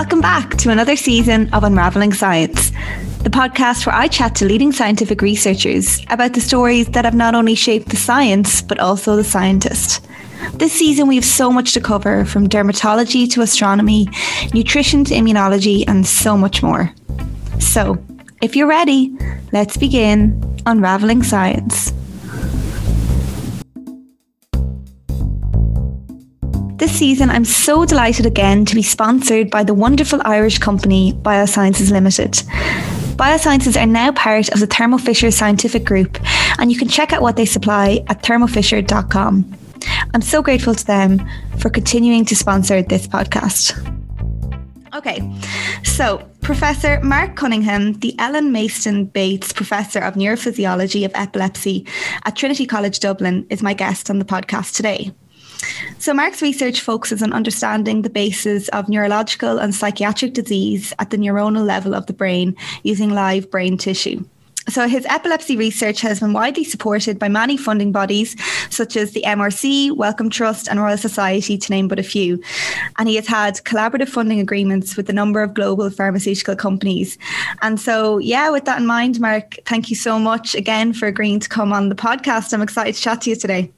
Welcome back to another season of Unraveling Science, the podcast where I chat to leading scientific researchers about the stories that have not only shaped the science, but also the scientist. This season, we have so much to cover from dermatology to astronomy, nutrition to immunology, and so much more. So, if you're ready, let's begin Unraveling Science. This season, I'm so delighted again to be sponsored by the wonderful Irish company Biosciences Limited. Biosciences are now part of the Thermo Fisher Scientific Group, and you can check out what they supply at thermofisher.com. I'm so grateful to them for continuing to sponsor this podcast. Okay, so Professor Mark Cunningham, the Ellen Mayston Bates Professor of Neurophysiology of Epilepsy at Trinity College Dublin, is my guest on the podcast today. So, Mark's research focuses on understanding the basis of neurological and psychiatric disease at the neuronal level of the brain using live brain tissue. So, his epilepsy research has been widely supported by many funding bodies, such as the MRC, Wellcome Trust, and Royal Society, to name but a few. And he has had collaborative funding agreements with a number of global pharmaceutical companies. And so, yeah, with that in mind, Mark, thank you so much again for agreeing to come on the podcast. I'm excited to chat to you today.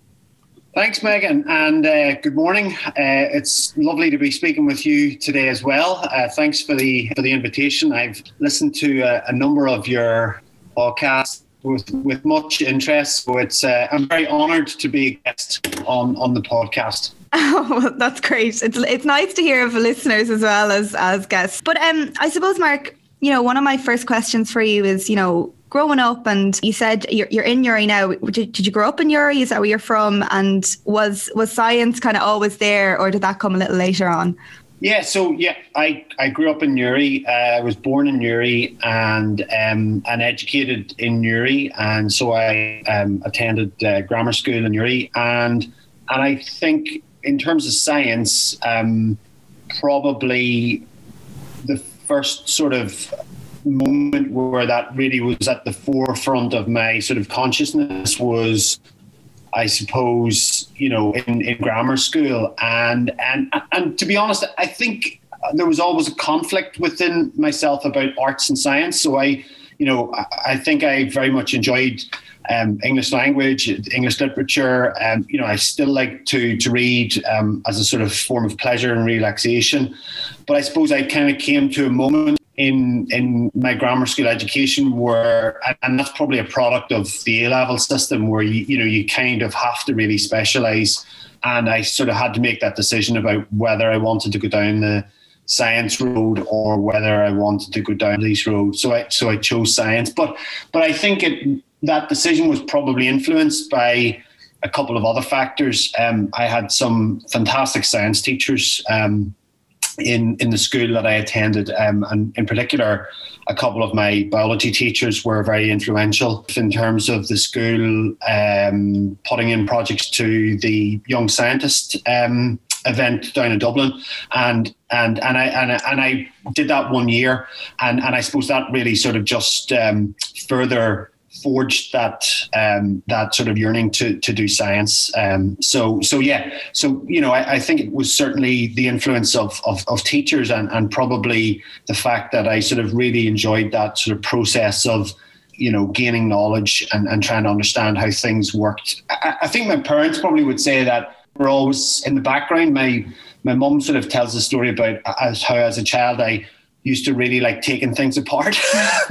Thanks, Megan, and uh, good morning. Uh, it's lovely to be speaking with you today as well. Uh, thanks for the for the invitation. I've listened to a, a number of your podcasts with with much interest. So it's uh, I'm very honoured to be a guest on on the podcast. Oh, that's great. It's it's nice to hear of listeners as well as as guests. But um, I suppose, Mark, you know, one of my first questions for you is, you know, growing up and you said you're, you're in Newry now. Did, did you grow up in Newry? Is that where you're from? And was was science kind of always there or did that come a little later on? Yeah, so yeah, I, I grew up in Newry. Uh, I was born in Newry and um, and educated in Newry, and so I um, attended uh, grammar school in Newry. And and I think in terms of science, um, probably the first sort of moment where that really was at the forefront of my sort of consciousness was I suppose you know in, in grammar school and and and to be honest I think there was always a conflict within myself about arts and science so I you know I think I very much enjoyed um, English language, English literature. Um, you know, I still like to to read um, as a sort of form of pleasure and relaxation. But I suppose I kind of came to a moment in in my grammar school education where and that's probably a product of the A level system where you you know you kind of have to really specialize. And I sort of had to make that decision about whether I wanted to go down the science road or whether I wanted to go down these roads so I so I chose science. But but I think it that decision was probably influenced by a couple of other factors. Um, I had some fantastic science teachers um, in in the school that I attended, um, and in particular, a couple of my biology teachers were very influential in terms of the school um, putting in projects to the Young Scientist um, event down in Dublin, and and and I and I, and I did that one year, and and I suppose that really sort of just um, further forged that um, that sort of yearning to to do science. Um, so so yeah, so you know, I, I, think it was certainly the influence of of, of teachers and and probably the fact that I sort of really enjoyed that sort of process of you know gaining knowledge and, and trying to understand how things worked. I, I think my parents probably would say that we're always in the background. My my mum sort of tells a story about as how as a child I used to really like taking things apart,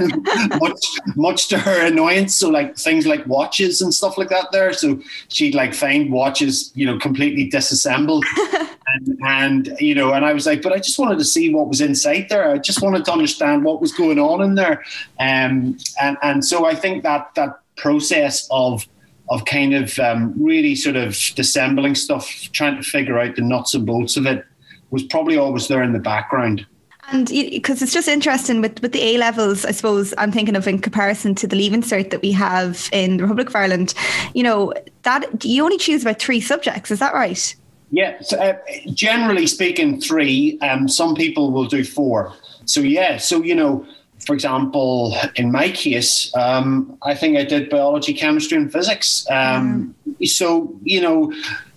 much much to her annoyance. So like things like watches and stuff like that there. So she'd like find watches, you know, completely disassembled. and, and you know, and I was like, but I just wanted to see what was inside there. I just wanted to understand what was going on in there. Um, and and so I think that that process of of kind of um, really sort of dissembling stuff, trying to figure out the nuts and bolts of it, was probably always there in the background. And because it's just interesting with, with the A levels, I suppose I'm thinking of in comparison to the Leaving Cert that we have in the Republic of Ireland, you know, that you only choose about three subjects, is that right? Yeah, so, uh, generally speaking, three. Um, some people will do four. So, yeah, so, you know, for example, in my case, um, I think I did biology, chemistry, and physics. Um, mm. So, you know,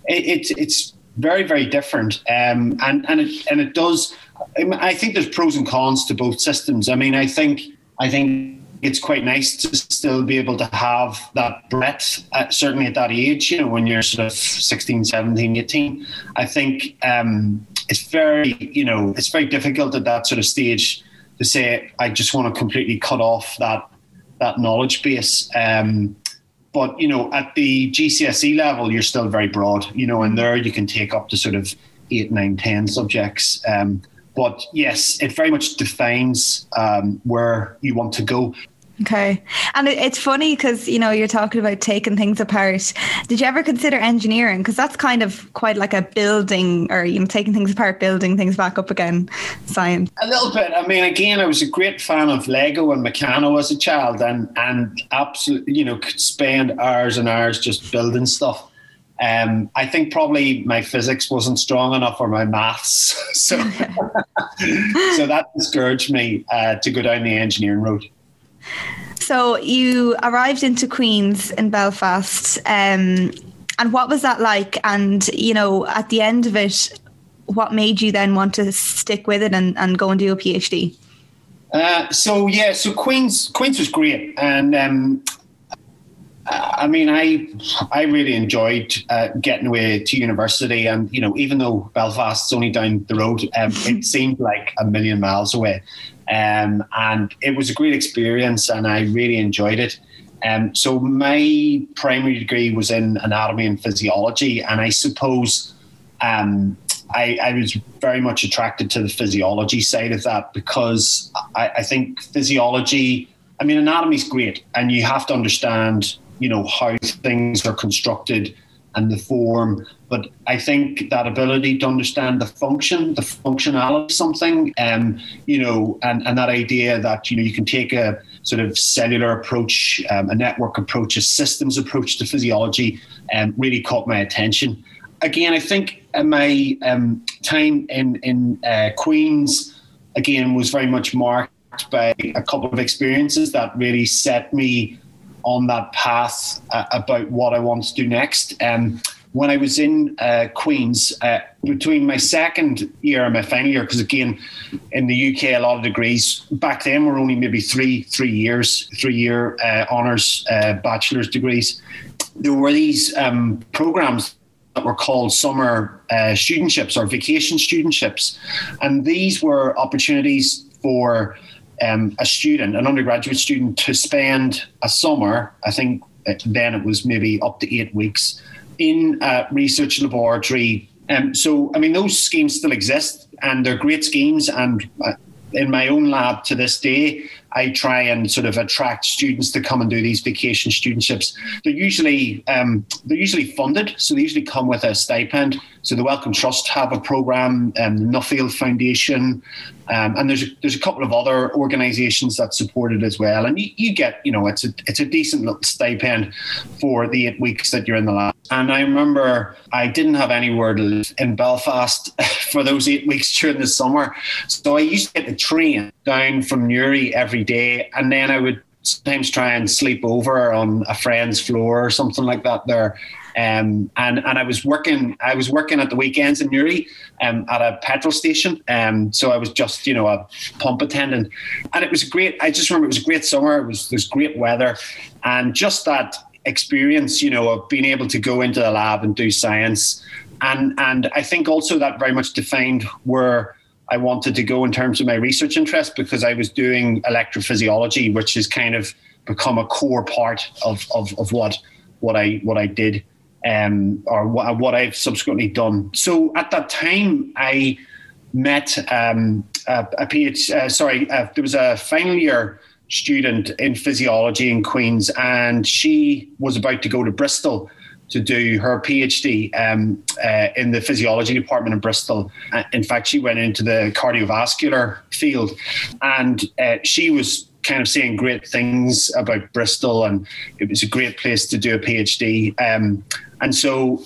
it, it, it's very, very different. Um, and, and, it, and it does I think there's pros and cons to both systems. I mean, I think I think it's quite nice to still be able to have that breadth, uh, certainly at that age, you know, when you're sort of 16, 17, 18. I think um, it's very, you know, it's very difficult at that sort of stage to say, I just want to completely cut off that that knowledge base. Um, but you know, at the GCSE level, you're still very broad. You know, and there you can take up to sort of eight, nine, ten subjects. Um, but yes, it very much defines um, where you want to go. Okay. And it's funny because, you know, you're talking about taking things apart. Did you ever consider engineering? Because that's kind of quite like a building or, you know, taking things apart, building things back up again science. A little bit. I mean, again, I was a great fan of Lego and Meccano as a child and, and absolutely, you know, could spend hours and hours just building stuff. Um, I think probably my physics wasn't strong enough or my maths. so, so that discouraged me uh, to go down the engineering route. So you arrived into Queen's in Belfast. Um, and what was that like? And, you know, at the end of it, what made you then want to stick with it and, and go and do a PhD? Uh, so yeah, so Queens Queens was great, and um, I mean, I I really enjoyed uh, getting away to university, and you know, even though Belfast's only down the road, um, it seemed like a million miles away. Um, and it was a great experience, and I really enjoyed it. Um, so my primary degree was in anatomy and physiology, and I suppose um, I, I, was very much attracted to the physiology side of that because I, I think physiology. I mean, anatomy is great, and you have to understand, you know, how things are constructed and the form. But I think that ability to understand the function, the functionality of something, um, you know, and, and that idea that, you know, you can take a sort of cellular approach, um, a network approach, a systems approach to physiology, um, really caught my attention. Again, I think my um, time in, in uh, Queen's, again, was very much marked by a couple of experiences that really set me on that path uh, about what I want to do next. Um, when I was in uh, Queen's, uh, between my second year and my final year, because again, in the UK, a lot of degrees back then were only maybe three three years, three year uh, honours uh, bachelor's degrees. There were these um, programs that were called summer uh, studentships or vacation studentships, and these were opportunities for um, a student, an undergraduate student, to spend a summer, I think then it was maybe up to eight weeks, in a research laboratory. Um, so, I mean, those schemes still exist and they're great schemes. And uh, in my own lab to this day, I try and sort of attract students to come and do these vacation studentships. They're usually um, they're usually funded, so they usually come with a stipend. So the Wellcome Trust have a program, um, the Nuffield Foundation, um, and there's a, there's a couple of other organisations that support it as well. And you, you, get you know it's a it's a decent little stipend for the eight weeks that you're in the lab. And I remember I didn't have anywhere to live in Belfast for those eight weeks during the summer, so I used to get the train down from Newry every day, and then I would sometimes try and sleep over on a friend's floor or something like that there. Um, and and I was working I was working at the weekends in Newry um, at a petrol station. Um, so I was just you know a pump attendant, and it was great. I just remember it was a great summer. It was there's great weather, and just that experience you know of being able to go into the lab and do science, and and I think also that very much defined where I wanted to go in terms of my research interest because I was doing electrophysiology, which has kind of become a core part of, of, of what what I what I did um, or what, what I've subsequently done. So at that time, I met um, a, a PhD. Uh, sorry, uh, there was a final year student in physiology in Queens, and she was about to go to Bristol to do her PhD um, uh, in the physiology department in Bristol. Uh, in fact, she went into the cardiovascular field, and uh, she was kind of saying great things about Bristol, and it was a great place to do a PhD. Um, and so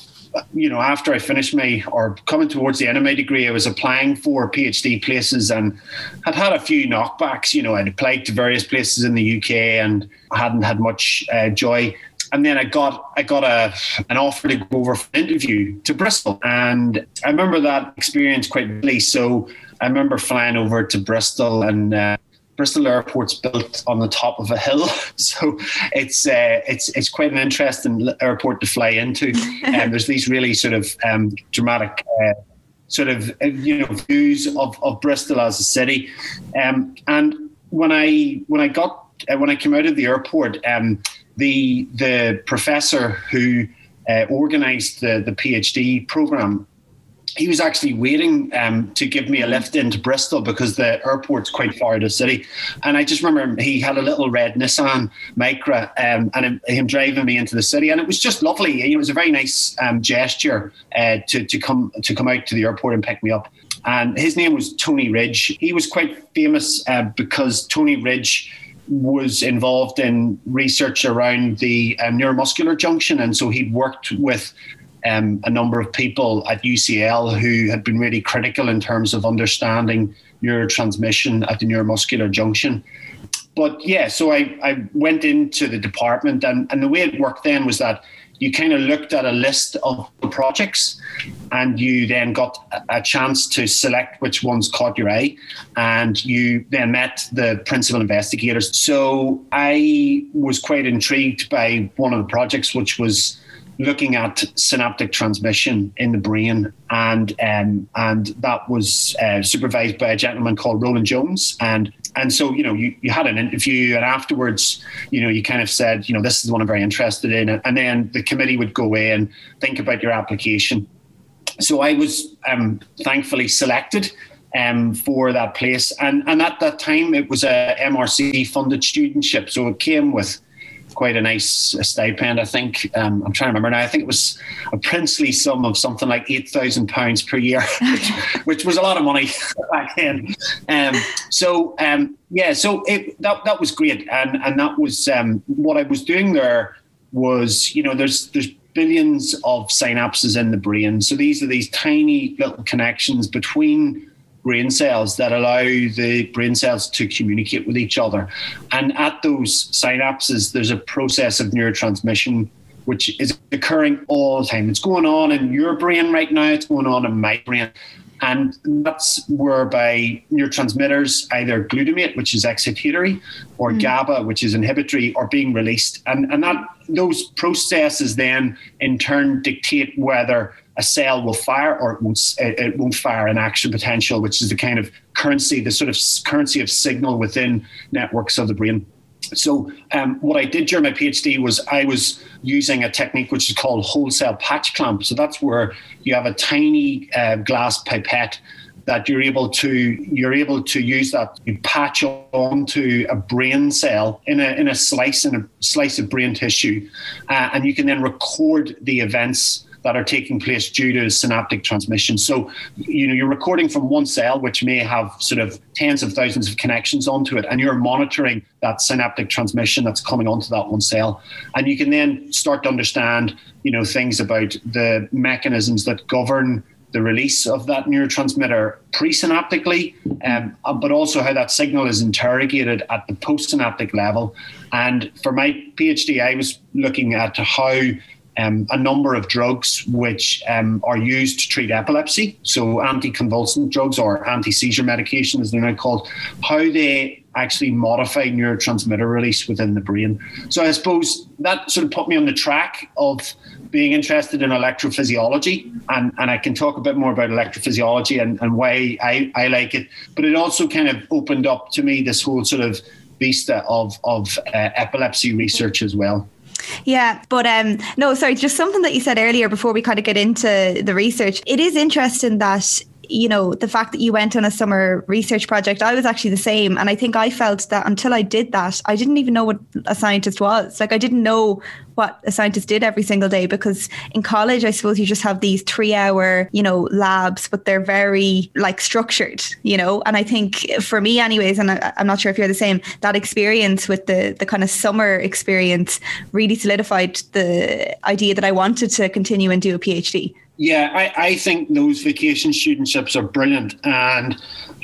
you know, after I finished my or coming towards the end of my degree, I was applying for PhD places and had had a few knockbacks. You know, I'd applied to various places in the UK and hadn't had much uh, joy and then I got I got a an offer to go over for an interview to Bristol, and I remember that experience quite vividly. So I remember flying over to Bristol and. Uh, Bristol Airport's built on the top of a hill, so it's uh, it's it's quite an interesting airport to fly into. And um, there's these really sort of um, dramatic. Uh, sort of uh, you know views of, of Bristol as a city, um, and when I when I got uh, when I came out of the airport, um, the the professor who uh, organised the the PhD program he was actually waiting um, to give me a lift into Bristol because the airport's quite far out of the city. And I just remember he had a little red Nissan Micra um, and him, him, driving me into the city. And it was just lovely. It was a very nice um, gesture uh, to, to, come, to come out to the airport and pick me up. And his name was Tony Ridge. He was quite famous uh, because Tony Ridge was involved in research around the um, neuromuscular junction. And so he'd worked with um, a number of people at UCL who had been really critical in terms of understanding neurotransmission at the neuromuscular junction. But yeah, so I, I went into the department, and, and the way it worked then was that you kind of looked at a list of projects and you then got a chance to select which ones caught your eye and you then met the principal investigators. So i was quite intrigued by one of the projects which was looking at synaptic transmission in the brain, and um, and that was uh, supervised by a gentleman called Roland Jones, and and so you know you, you had an interview, and afterwards you know you kind of said you know this is one I'm very interested in, and then the committee would go away and think about your application. So I was um, thankfully selected um, for that place. And, and at that time, it was a MRC funded studentship. So it came with quite a nice stipend. I think um, I'm trying to remember now. I think it was a princely sum of something like eight thousand pounds per year, which, which, was a lot of money back then. Um, so um, yeah, so it, that that was great, and and that was um, what I was doing there was you know there's there's billions of synapses in the brain. So these are these tiny little connections between brain cells that allow the brain cells to communicate with each other. And at those synapses, there's a process of neurotransmission which is occurring all the time. It's going on in your brain right now, it's going on in my brain. And that's whereby neurotransmitters, either glutamate, which is excitatory, or mm. GABA, which is inhibitory, are being released. And, and that those processes then in turn dictate whether a cell will fire or it won't, it won't fire an action potential, which is the kind of currency, the sort of currency of signal within networks of the brain. So, um, what I did during my PhD was I was using a technique which is called whole cell patch clamp. So, that's where you have a tiny uh, glass pipette that you're able to you're able to use that you patch onto a brain cell in a in a slice in a slice of brain tissue, uh, and you can then record the events that are taking place due to synaptic transmission. So, you know, you're recording from one cell, which may have sort of tens of thousands of connections onto it, and you're monitoring that synaptic transmission that's coming onto that one cell. And you can then start to understand, you know, things about the mechanisms that govern the release of that neurotransmitter presynaptically, um, uh, but also how that signal is interrogated at the postsynaptic level. And for my PhD, I was looking at how um, a number of drugs which um, are used to treat epilepsy, so anticonvulsant drugs or anti seizure medication, as they're now called, how they actually modify neurotransmitter release within the brain. So I suppose that sort of put me on the track of being interested in electrophysiology, and, and I can talk a bit more about electrophysiology and, and why I, I like it. But it also kind of opened up to me this whole sort of vista of, of uh, epilepsy research as well. Yeah, but um, no, sorry, just something that you said earlier before we kind of get into the research. It is interesting that you know, the fact that you went on a summer research project, I was actually the same. And I think I felt that until I did that, I didn't even know what a scientist was. Like, I didn't know what a scientist did every single day because in college, I suppose you just have these three hour, you know, labs, but they're very like structured, you know. And I think for me, anyways, and I, am not sure if you're the same, that experience with the, the kind of summer experience really solidified the idea that I wanted to continue and do a PhD. Yeah, I, I think those vacation studentships are brilliant, and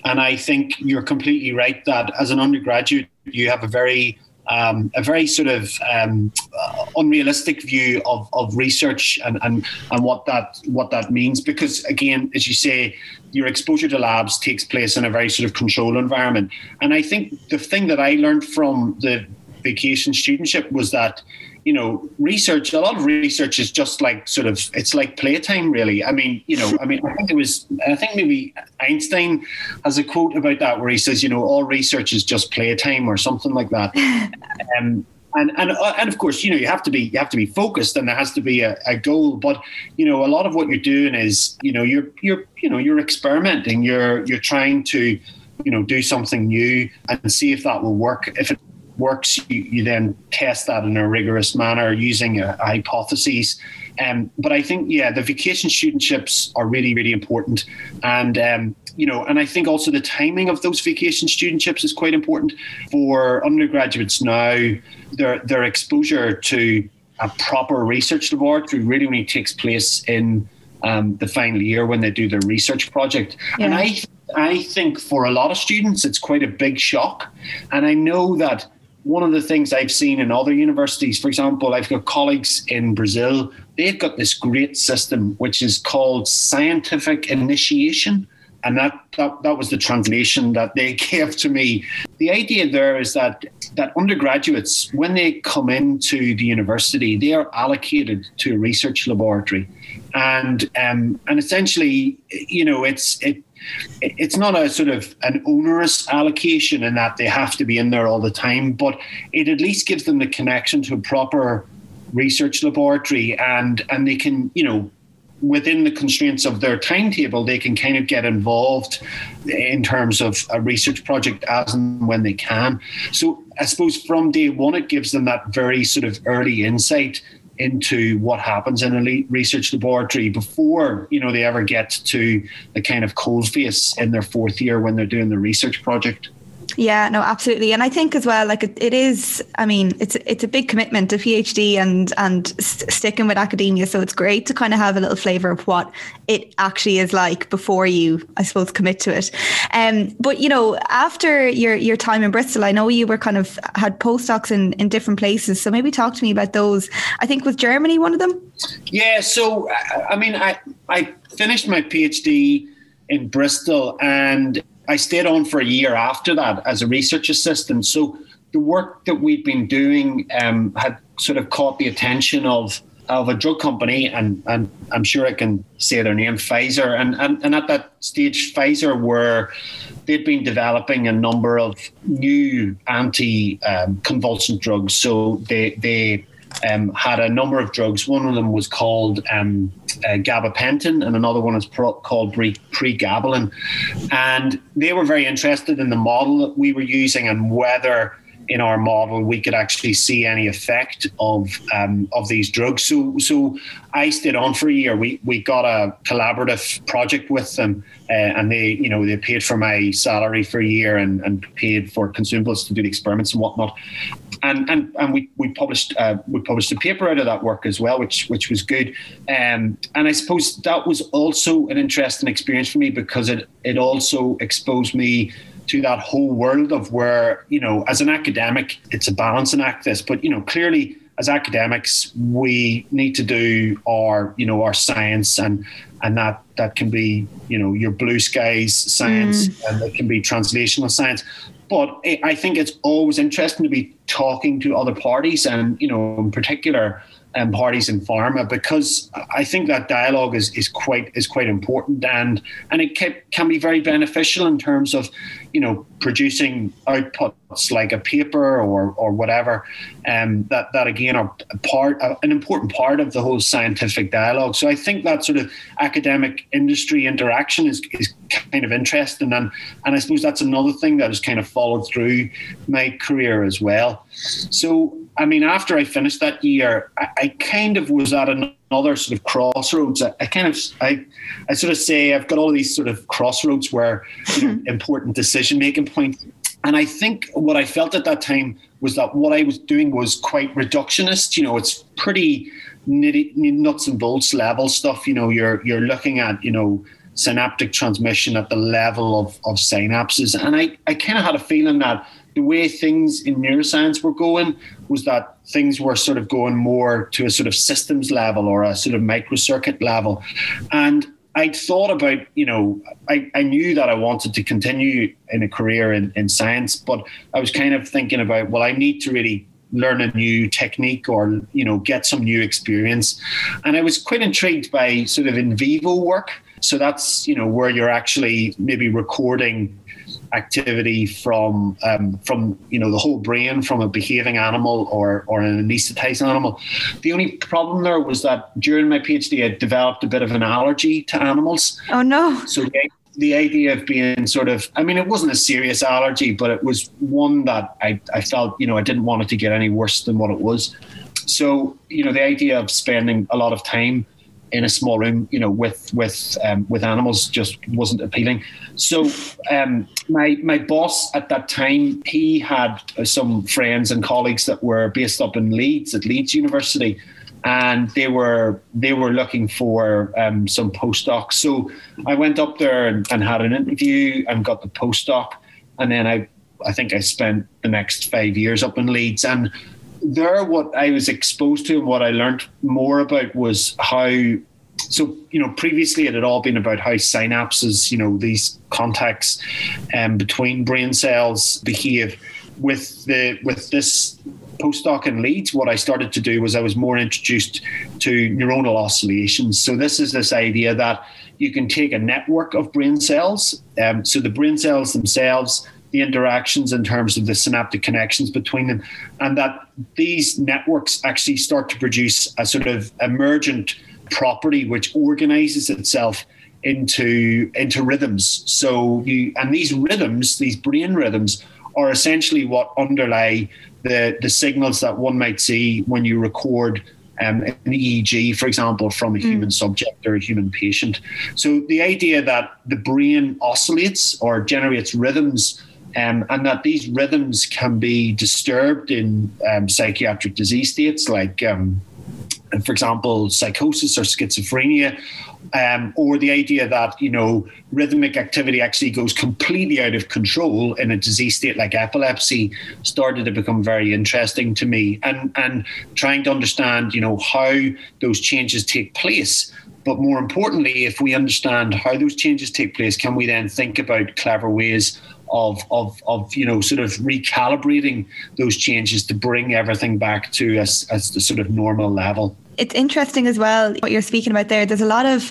and I think you're completely right that as an undergraduate you have a very um, a very sort of um, uh, unrealistic view of, of research and, and and what that what that means. Because again as you say your exposure to labs takes place in a very sort of controlled environment. And i think the thing that i learned from the vacation studentship was that you know, research, a lot of research is just like sort of, it's like playtime, really. I mean, you know, I mean, I think it was, I think maybe Einstein has a quote about that where he says, you know, all research is just playtime or something like that. um, and and uh, and of course, you know, you have to be you have to be focused, and there has to be a, a goal. But you know, a lot of what you're doing is, you know, you're you're you know you're experimenting. You're you're trying to you know do something new and see if that will work. If it works, you, you then test that in a rigorous manner using a, a hypothesis. Um, but I think, yeah, the vacation studentships are really, really important. And, um, you know, and I think also the timing of those vacation studentships is quite important for undergraduates now. Their, their exposure to a proper research laboratory really only takes place in um, the final year when they do their research project. Yeah. And I I think for a lot of students, it's quite a big shock. And I know that one of the things I've seen in other universities, for example, I've got colleagues in Brazil, they've got this great system which is called scientific initiation. And that, that, that was the translation that they gave to me. The idea there is that that undergraduates, when they come into the university, they are allocated to a research laboratory, and um, and essentially, you know, it's it it's not a sort of an onerous allocation in that they have to be in there all the time, but it at least gives them the connection to a proper research laboratory and and they can you know within the constraints of their timetable they can kind of get involved in terms of a research project as and when they can. So i suppose from day one it gives them that very sort of early insight into what happens in a research laboratory before you know they ever get to the kind of cold face in their fourth year when they're doing the research project. Yeah, no, absolutely. And I think as well, like it, it is, I mean, it's it's a big commitment to PhD and and st- sticking with academia. So it's great to kind of have a little flavor of what it actually is like before you, I suppose, commit to it. Um, but you know, after your your time in Bristol, I know you were kind of had postdocs in in different places. So maybe talk to me about those. I think was Germany one of them. Yeah. So I mean, I I finished my PhD in Bristol and I stayed on for a year after that as a research assistant. So the work that we'd been doing um, had sort of caught the attention of of a drug company, and, and I'm sure I can say their name, Pfizer. And, and, and at that stage, Pfizer were they'd been developing a number of new anti-convulsant um, drugs. So they they um, had a number of drugs. One of them was called um, uh, gabapentin, and another one is pro- called pregabalin. And they were very interested in the model that we were using and whether in our model we could actually see any effect of um, of these drugs. So so I stayed on for a year. We we got a collaborative project with them, uh, and they you know they paid for my salary for a year and, and paid for consumables to do the experiments and whatnot. And and and we we published uh, we published a paper out of that work as well, which which was good. Um, and I suppose that was also an interesting experience for me because it it also exposed me to that whole world of where, you know, as an academic, it's a balancing act this, but, you know, clearly as academics, we need to do our, you know, our science and, and that, that can be, you know, your blue skies science mm. and it can be translational science. But I think it's always interesting to be talking to other parties and, you know, in particular, um, parties in pharma because I think that dialogue is, is quite is quite important and and it can, can be very beneficial in terms of you know producing outputs like a paper or or whatever um, that that again are part an important part of the whole scientific dialogue. So I think that sort of academic industry interaction is, is kind of interesting and and I suppose that's another thing that has kind of followed through my career as well. So I mean, after I finished that year, I, I kind of was at another sort of crossroads. I, I, kind of, I, I sort of say I've got all these sort of crossroads where you know, mm-hmm. important decision making points. And I think what I felt at that time was that what I was doing was quite reductionist. You know, it's pretty nitty, nuts and bolts level stuff. You know, you're you're looking at you know synaptic transmission at the level of, of synapses. And I, I kind of had a feeling that the way things in neuroscience were going was that things were sort of going more to a sort of systems level or a sort of microcircuit level. And I'd thought about, you know, I, I knew that I wanted to continue in a career in, in science, but I was kind of thinking about, well, I need to really learn a new technique or you know get some new experience and i was quite intrigued by sort of in vivo work so that's you know where you're actually maybe recording activity from um, from you know the whole brain from a behaving animal or or an anesthetized animal. The only problem there was that during my PhD, I developed a bit of an allergy to animals. Oh no! So the, the idea of being sort of, I mean, it wasn't a serious allergy, but it was one that I I felt you know I didn't want it to get any worse than what it was. So you know the idea of spending a lot of time in a small room, you know, with with um, with animals just wasn't appealing. So um, my my boss at that time, he had some friends and colleagues that were based up in Leeds at Leeds University, and they were they were looking for um, some postdocs. So I went up there and, and had an interview and got the postdoc, and then I I think I spent the next five years up in Leeds and there, what I was exposed to and what I learned more about was how. So you know, previously it had all been about how synapses, you know, these contacts um, between brain cells behave. With the with this postdoc in Leeds, what I started to do was I was more introduced to neuronal oscillations. So this is this idea that you can take a network of brain cells. Um, so the brain cells themselves the interactions in terms of the synaptic connections between them, and that these networks actually start to produce a sort of emergent property which organizes itself into into rhythms. So you and these rhythms, these brain rhythms, are essentially what underlie the the signals that one might see when you record um, an EEG, for example, from a mm. human subject or a human patient. So the idea that the brain oscillates or generates rhythms um, and that these rhythms can be disturbed in um, psychiatric disease states like, um, for example, psychosis or schizophrenia. Um, or the idea that you know rhythmic activity actually goes completely out of control in a disease state like epilepsy started to become very interesting to me and and trying to understand you know how those changes take place but more importantly if we understand how those changes take place can we then think about clever ways of of of you know sort of recalibrating those changes to bring everything back to as as the sort of normal level. It's interesting as well what you're speaking about there. There's a lot of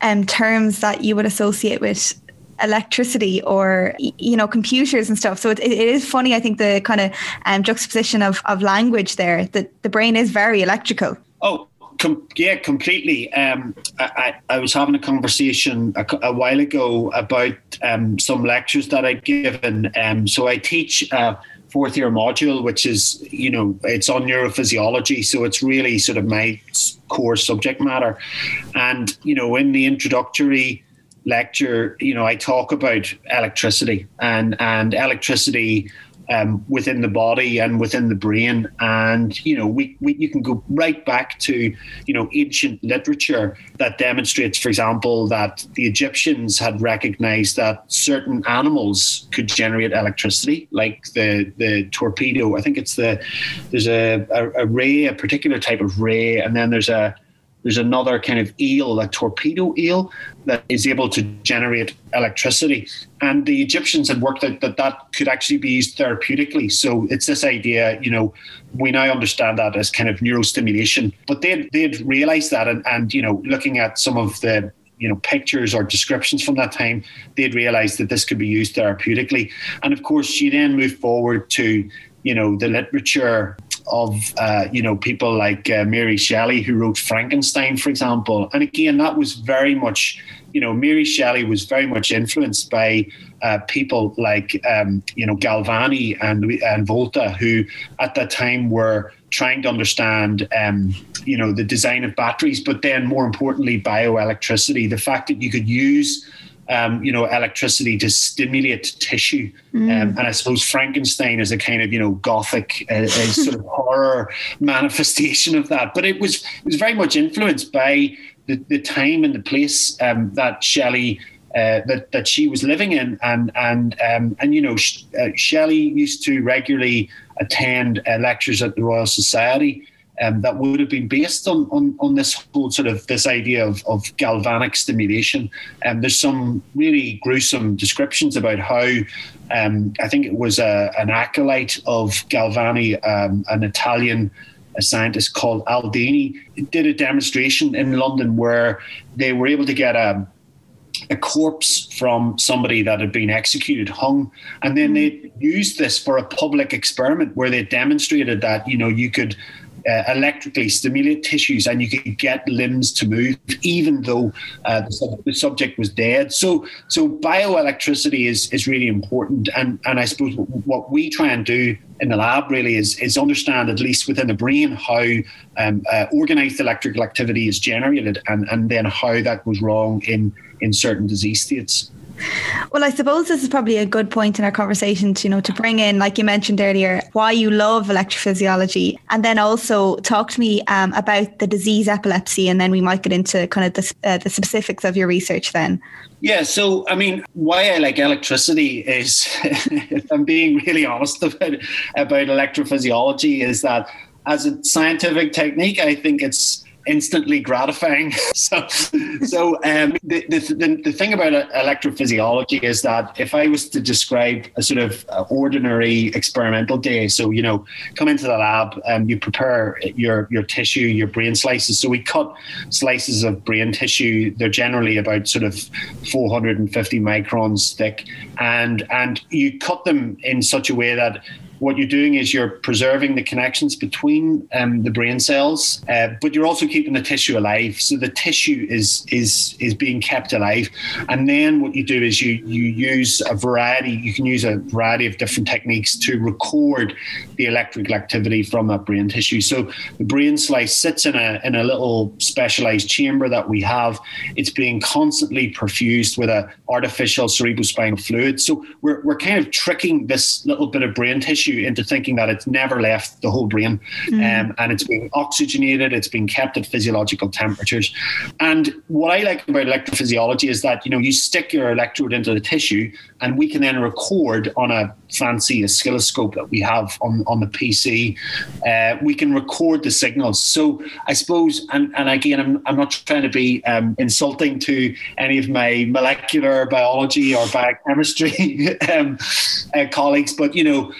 um, terms that you would associate with electricity or you know computers and stuff so it, it is funny i think the kind of um, juxtaposition of, of language there that the brain is very electrical oh Com- yeah, completely. Um, I, I, was having a conversation a, a while ago about um, some lectures that I'd given. Um, so I teach a fourth year module, which is, you know, it's on neurophysiology. So it's really sort of my core subject matter. And, you know, in the introductory lecture, you know, I talk about electricity and, and electricity um, within the body and within the brain. And you know, we, we you can go right back to you know ancient literature that demonstrates, for example, that the Egyptians had recognized that certain animals could generate electricity, like the the torpedo. I think it's the there's a, a, a ray, a particular type of ray, and then there's a there's another kind of eel, a torpedo eel, that is able to generate electricity. And the Egyptians had worked out that that could actually be used therapeutically. So it's this idea, you know, we now understand that as kind of neurostimulation. But they'd, they'd realized that, and, and, you know, looking at some of the you know pictures or descriptions from that time they'd realized that this could be used therapeutically and of course she then moved forward to you know the literature of uh, you know people like uh, Mary Shelley who wrote Frankenstein, for example. And again, that was very much you know Mary Shelley was very much influenced by uh, people like um, you know Galvani and and Volta, who at that time were trying to understand um, you know the design of batteries, but then more importantly bioelectricity, the fact that you could use um, you know, electricity to stimulate tissue. Mm. Um, and I suppose Frankenstein is a kind of, you know, gothic, uh, sort of horror manifestation of that. But it was it was very much influenced by the, the time and the place um, that Shelley uh, that that she was living in, and and um, and you know, uh, Shelley used to regularly attend uh, lectures at the Royal Society. Um, that would have been based on, on, on this whole sort of this idea of, of galvanic stimulation. And um, there's some really gruesome descriptions about how um, I think it was a, an acolyte of Galvani, um, an Italian a scientist called Aldini, did a demonstration in London where they were able to get a a corpse from somebody that had been executed, hung, and then they used this for a public experiment where they demonstrated that you know you could uh, electrically stimulate tissues and you could get limbs to move even though uh, the, the, subject was dead. So, so bioelectricity is is really important, and and I suppose what we try and do in the lab really is is understand at least within the brain how um, uh, organized electrical activity is generated, and and then how that goes wrong in in certain disease states. Well, I suppose this is probably a good point in our conversation to, you know, to bring in, like you mentioned earlier, why you love electrophysiology, and then also talk to me um, about the disease epilepsy, and then we might get into kind of the, uh, the specifics of your research then. Yeah, so I mean, why I like electricity is, if I'm being really honest about about electrophysiology, is that as a scientific technique, I think it's instantly gratifying. so, so um, the, the, the thing about electrophysiology is that if I was to describe a sort of uh, ordinary experimental day, so you know, come into the lab, um, you prepare your your tissue, your brain slices. So we cut slices of brain tissue. They're generally about sort of 450 microns thick, and and you cut them in such a way that what you're doing is you're preserving the connections between um, the brain cells, uh, but you're also keeping the tissue alive. So the tissue is is is being kept alive. And then what you do is you you use a variety. You can use a variety of different techniques to record the electrical activity from that brain tissue. So the brain slice sits in a in a little specialized chamber that we have. It's being constantly perfused with a artificial cerebrospinal fluid. So we're we're kind of tricking this little bit of brain tissue tissue into thinking that it's never left the whole brain mm. um, and it's being oxygenated, it's being kept at physiological temperatures. And what I like about electrophysiology is that, you know, you stick your electrode into the tissue and we can then record on a fancy oscilloscope that we have on, on the PC. Uh, we can record the signals. So I suppose, and, and again, I'm, I'm not trying to be um, insulting to any of my molecular biology or biochemistry um, uh, colleagues, but you know,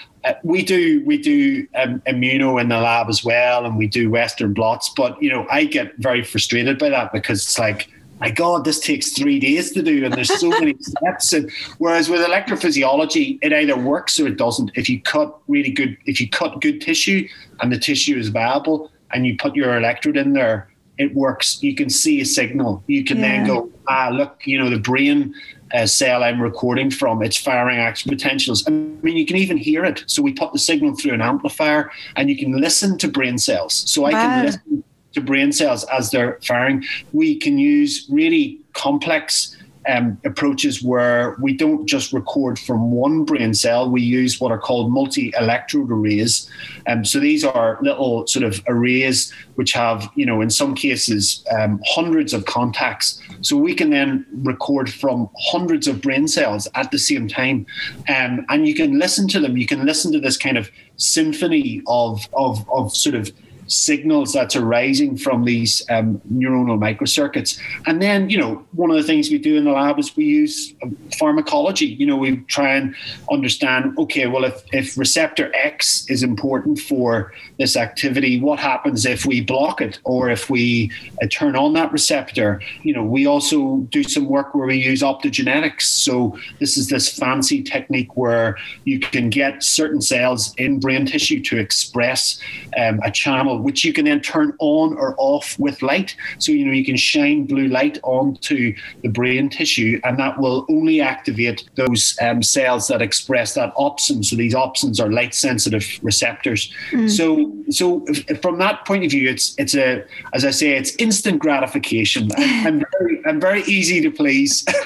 we do we do um, immuno in the lab as well, and we do Western blots. But you know, I get very frustrated by that because it's like, my God, this takes three days to do, and there's so many steps. And whereas with electrophysiology, it either works or it doesn't. If you cut really good, if you cut good tissue and the tissue is viable, and you put your electrode in there, it works. You can see a signal. You can yeah. then go, ah, look, you know, the brain uh, cell I'm recording from, it's firing action potentials. I mean, you can even hear it. So we put the signal through an amplifier and you can listen to brain cells. So I can listen to brain cells as they're firing. We can use really complex um, approaches where we don't just record from one brain cell, we use what are called multi electrode arrays. Um, so these are little sort of arrays which have, you know, in some cases, um, hundreds of contacts. So we can then record from hundreds of brain cells at the same time. Um, and you can listen to them. You can listen to this kind of symphony of, of, of sort of signals that's arising from these um, neuronal microcircuits. And then, you know, one of the things we do in the lab is we use um, pharmacology. You know, we try and understand, okay, well, if, if receptor X is important for this activity, what happens if we block it or if we uh, turn on that receptor? You know, we also do some work where we use optogenetics. So this is this fancy technique where you can get certain cells in brain tissue to express um, a channel which you can then turn on or off with light. So, you know, you can shine blue light onto the brain tissue, and that will only activate those um, cells that express that opsin. So, these opsins are light sensitive receptors. Mm. So, so from that point of view, it's it's a as I say, it's instant gratification. I'm very I'm very easy to please.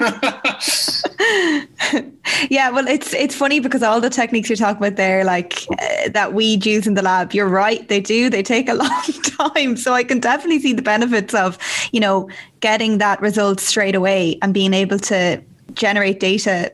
yeah, well, it's it's funny because all the techniques you're talking about there, like uh, that we use in the lab, you're right, they do. They take a long time. So I can definitely see the benefits of, you know, getting that result straight away and being able to generate data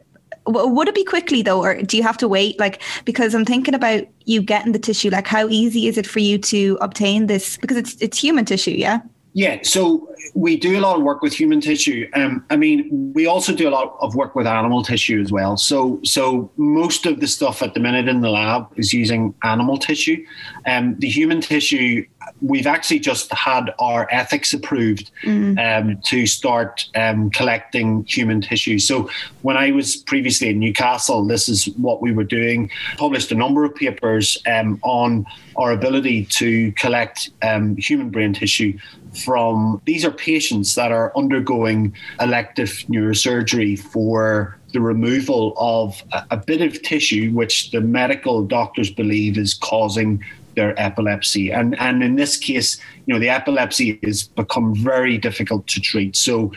would it be quickly though or do you have to wait? Like because i'm thinking about you getting the tissue like how easy is it for you to obtain this? Because it's it's human tissue yeah yeah, so we do a lot of work with human tissue. Um, I mean, we also do a lot of work with animal tissue as well. So, so most of the stuff at the minute in the lab is using animal tissue. Um, the human tissue, we've actually just had our ethics approved mm. um, to start um, collecting human tissue. So, when I was previously in Newcastle, this is what we were doing. Published a number of papers um, on our ability to collect um, human brain tissue from these are patients that are undergoing elective neurosurgery for the removal of a, bit of tissue which the medical doctors believe is causing their epilepsy. And and in this case, you know, the epilepsy has become very difficult to treat. So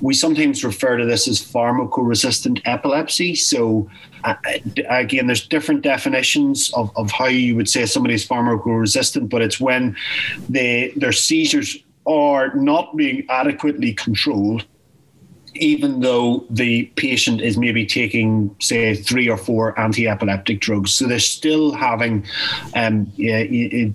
we sometimes refer to this as pharmacoresistant epilepsy. So uh, again, there's different definitions of, of how you would say somebody is pharmacoresistant, but it's when they their seizures are not being adequately controlled even though the patient is maybe taking, say, three or four anti-epileptic drugs. So they're still having um, yeah,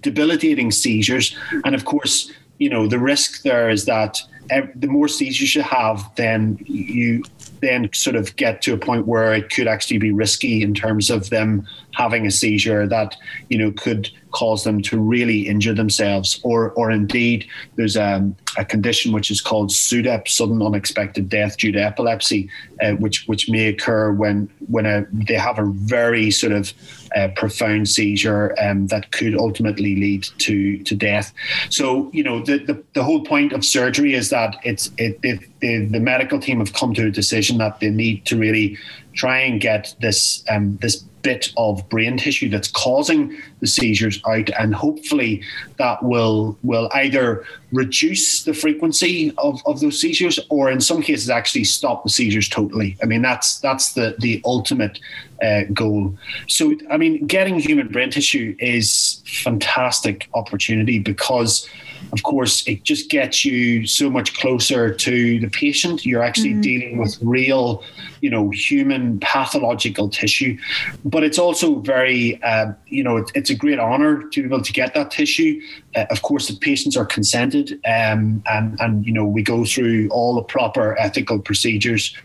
debilitating seizures. And of course, you know, the risk there is that eh, the more seizures you have, then you then sort of get to a point where it could actually be risky in terms of them having a seizure that you know could cause them to really injure themselves, or or indeed there's a, a condition which is called SUDEP, sudden unexpected death due to epilepsy, uh, which which may occur when when a, they have a very sort of uh, profound seizure um, that could ultimately lead to to death. So you know the the, the whole point of surgery is that it's it, it the, the medical team have come to a decision that they need to really try and get this um, this bit of brain tissue that's causing the seizures out and hopefully that will will either reduce the frequency of, of those seizures or in some cases actually stop the seizures totally. I mean that's that's the the ultimate uh, goal. So i mean getting human brain tissue is fantastic opportunity because of course, it just gets you so much closer to the patient. You're actually mm-hmm. dealing with real, you know, human pathological tissue. But it's also very, uh, you know, it, it's a great honor to be able to get that tissue. Uh, of course, the patients are consented, um, and and you know we go through all the proper ethical procedures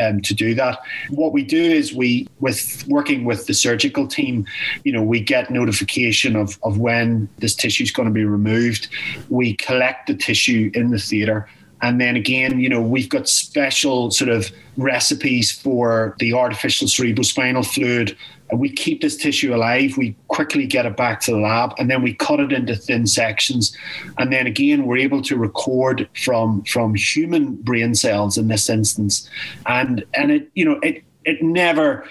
um, to do that. What we do is we, with working with the surgical team, you know, we get notification of of when this tissue is going to be removed we collect the tissue in the theatre. And then again, you know, we've got special sort of recipes for the artificial cerebrospinal fluid. And we keep this tissue alive. We quickly get it back to the lab, and then we cut it into thin sections. And then again, we're able to record from from human brain cells in this instance. And and it, you know, it it never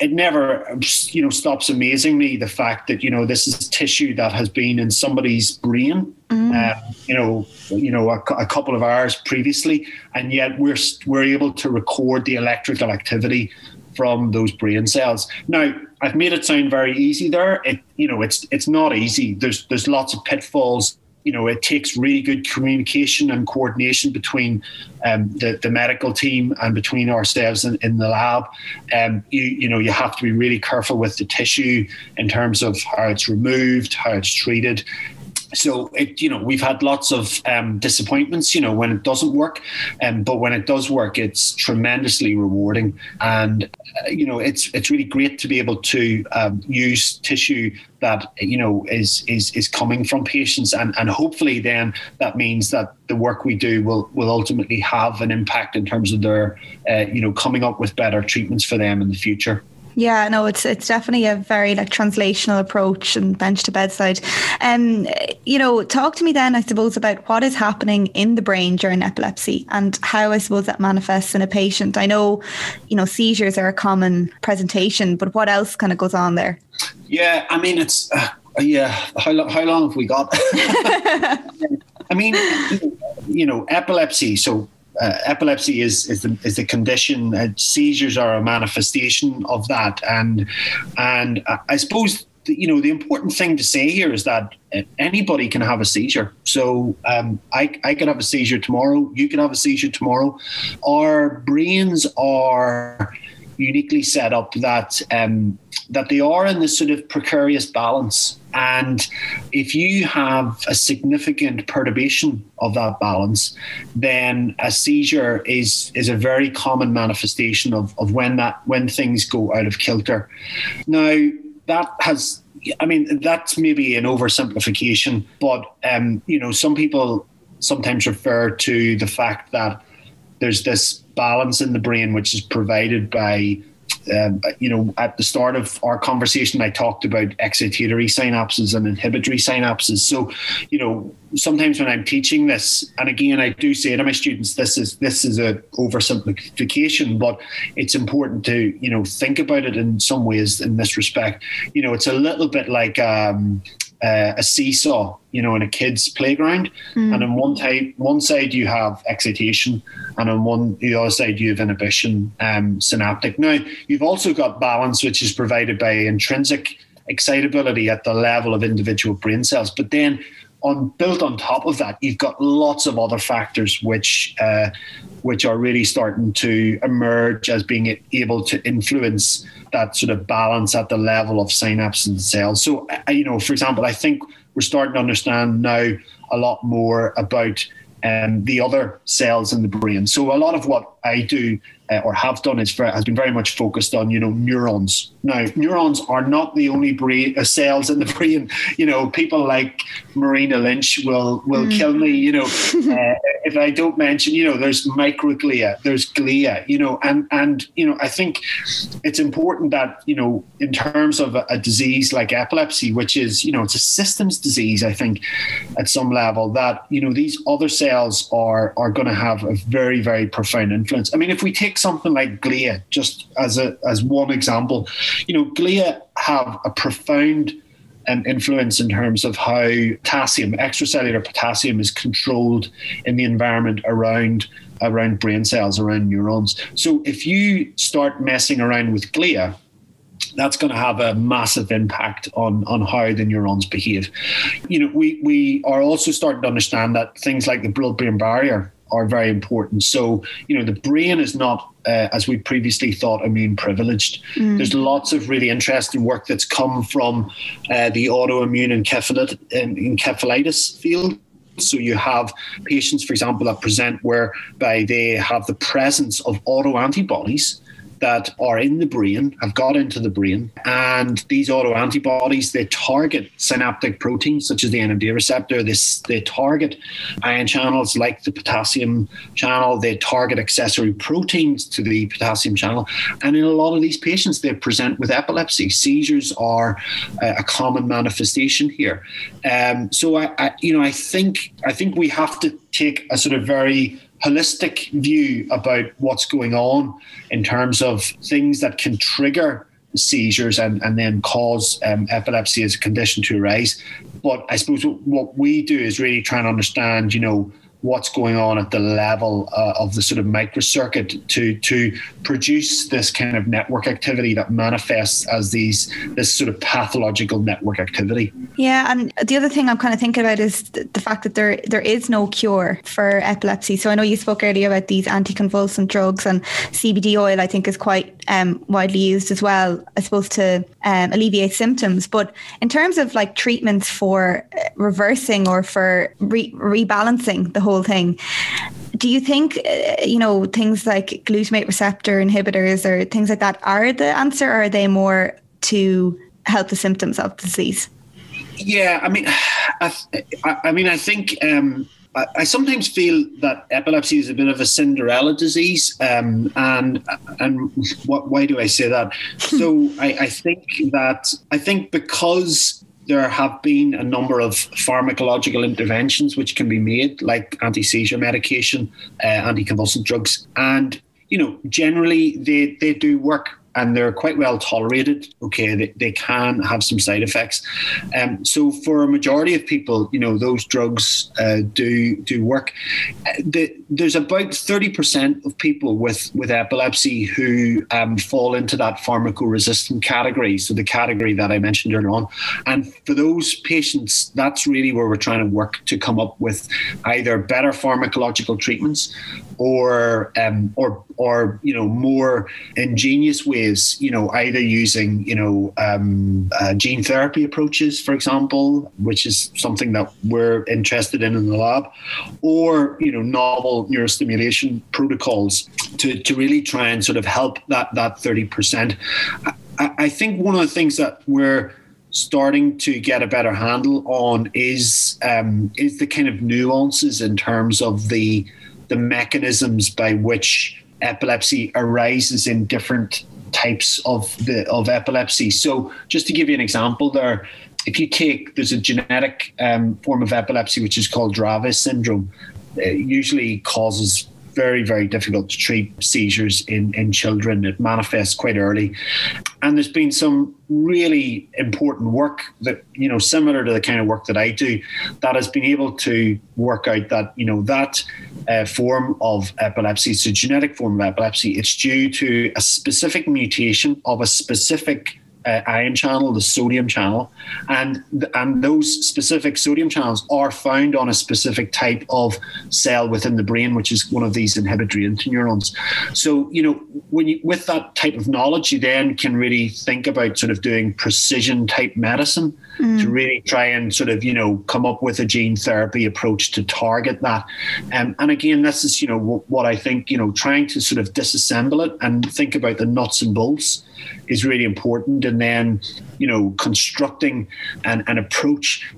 it never you know stops amazing me the fact that you know this is tissue that has been in somebody's brain mm. uh, you know you know a, a, couple of hours previously and yet we're we're able to record the electrical activity from those brain cells. Now i've made it sound very easy there. It you know it's it's not easy. There's there's lots of pitfalls. You know, it takes really good communication and coordination between um, the, the medical team and between ourselves in, in the lab. Um, you, you know, you have to be really careful with the tissue in terms of how it's removed, how it's treated so it you know we've had lots of um, disappointments you know when it doesn't work. Um, but when it does work it's tremendously rewarding. And uh, you know it's it's really great to be able to um, use tissue that you know is is is coming from patients. And and hopefully then that means that the work we do will will ultimately have an impact in terms of their uh, you know coming up with better treatments for them in the future yeah, no, it's it's definitely a very like translational approach and bench to bedside. Um, you know, talk to me then, I suppose, about what is happening in the brain during epilepsy and how I suppose that manifests in a patient. I know, you know, seizures are a common presentation, but what else kind of goes on there? Yeah, I mean, it's uh, yeah. How how long have we got? I mean, you know, epilepsy. So uh, epilepsy is is the, is the condition. Uh, seizures are a manifestation of that, and and I suppose you know, the important thing to say here is that anybody can have a seizure. So um, I, I could have a seizure tomorrow. You can have a seizure tomorrow. Our brains are uniquely set up that um, that they are in this sort of precarious balance. And if you have a significant perturbation of that balance, then a seizure is is a very common manifestation of, of when that when things go out of kilter. Now that has I mean that's maybe an oversimplification, but um, you know some people sometimes refer to the fact that there's this balance in the brain which is provided by um, you know, at the start of our conversation, I talked about excitatory synapses and inhibitory synapses. So, you know, sometimes when I'm teaching this, and again, I do say to my students, this is this is a oversimplification, but it's important to you know think about it in some ways in this respect. You know, it's a little bit like um, uh, a seesaw, you know, in a kid's playground. Mm. And on one type, one side you have excitation, and on one the other side you have inhibition, um, synaptic. Now you've also got balance, which is provided by intrinsic excitability at the level of individual brain cells. But then on built on top of that, you've got lots of other factors which uh, which are really starting to emerge as being able to influence that sort of balance at the level of synapses and cells. So, you know, for example, I think we're starting to understand now a lot more about um, the other cells in the brain. So, a lot of what I do uh, or have done is very, has been very much focused on you know neurons. Now, neurons are not the only brain uh, cells in the brain. You know, people like Marina Lynch will will mm. kill me. You know, uh, if I don't mention, you know, there's microglia, there's glia. You know, and and you know, I think it's important that you know, in terms of a, a disease like epilepsy, which is you know, it's a systems disease. I think at some level that you know these other cells are are going to have a very very profound influence. I mean, if we take something like glia, just as a as one example, you know, glia have a profound um, influence in terms of how potassium, extracellular potassium, is controlled in the environment around around brain cells, around neurons. So if you start messing around with glia, that's going to have a massive impact on on how the neurons behave. You know, we we are also starting to understand that things like the blood-brain barrier are very important. So, you know, the brain is not, uh, as we previously thought, immune privileged. Mm. There's lots of really interesting work that's come from uh, the autoimmune encephalitis field. So you have patients, for example, that present whereby they have the presence of autoantibodies that are in the brain, have got into the brain, and these autoantibodies they target synaptic proteins such as the NMDA receptor. This they target ion channels like the potassium channel. They target accessory proteins to the potassium channel, and in a lot of these patients, they present with epilepsy. Seizures are uh, a common manifestation here. Um, so I, I, you know, I think I think we have to take a sort of very holistic view about what's going on in terms of things that can trigger seizures and, and then cause um, epilepsy as a condition to arise. But I suppose what we do is really try and understand, you know, what's going on at the level uh, of the sort of microcircuit to to produce this kind of network activity that manifests as these this sort of pathological network activity. Yeah, and the other thing I'm kind of thinking about is the fact that there there is no cure for epilepsy. So I know you spoke earlier about these anticonvulsant drugs and CBD oil. I think is quite um, widely used as well, I suppose, to um, alleviate symptoms. But in terms of like treatments for uh, reversing or for re- rebalancing the whole whole thing. Do you think, uh, you know, things like glutamate receptor inhibitors or things like that are the answer, or are they more to help the symptoms of the disease? Yeah, I mean, I, I mean, I think. Um, I, sometimes feel that epilepsy is a bit of a Cinderella disease, um, and and what, why do I say that? so I, I think that I think because there have been a number of pharmacological interventions which can be made, like anti seizure medication, uh, anticonvulsant drugs, and you know generally they they do work and they're quite well tolerated. Okay, they, they can have some side effects. Um, so for a majority of people, you know, those drugs uh, do do work. The, there's about thirty percent of people with with epilepsy who um, fall into that pharmacoresistant category. So the category that I mentioned earlier on, and for those patients, that's really where we're trying to work to come up with either better pharmacological treatments or um, or or you know more ingenious ways you know either using you know um, uh, gene therapy approaches for example which is something that we're interested in in the lab or you know novel neurostimulation protocols to, to really try and sort of help that that 30% I, I think one of the things that we're starting to get a better handle on is um, is the kind of nuances in terms of the the mechanisms by which epilepsy arises in different types of the of epilepsy. So, just to give you an example, there, if you take there's a genetic um, form of epilepsy which is called Dravet syndrome. It usually causes very, very difficult to treat seizures in, in children. It manifests quite early. And there's been some really important work that, you know, similar to the kind of work that I do, that has been able to work out that, you know, that uh, form of epilepsy, it's a genetic form of epilepsy, it's due to a specific mutation of a specific uh, ion channel, the sodium channel, and and those specific sodium channels are found on a specific type of cell within the brain, which is one of these inhibitory interneurons. So you know, when you with that type of knowledge, you then can really think about sort of doing precision type medicine mm. to really try and sort of you know come up with a gene therapy approach to target that. Um, and again, this is you know w- what I think you know trying to sort of disassemble it and think about the nuts and bolts is really important. And then, you know, constructing an, an approach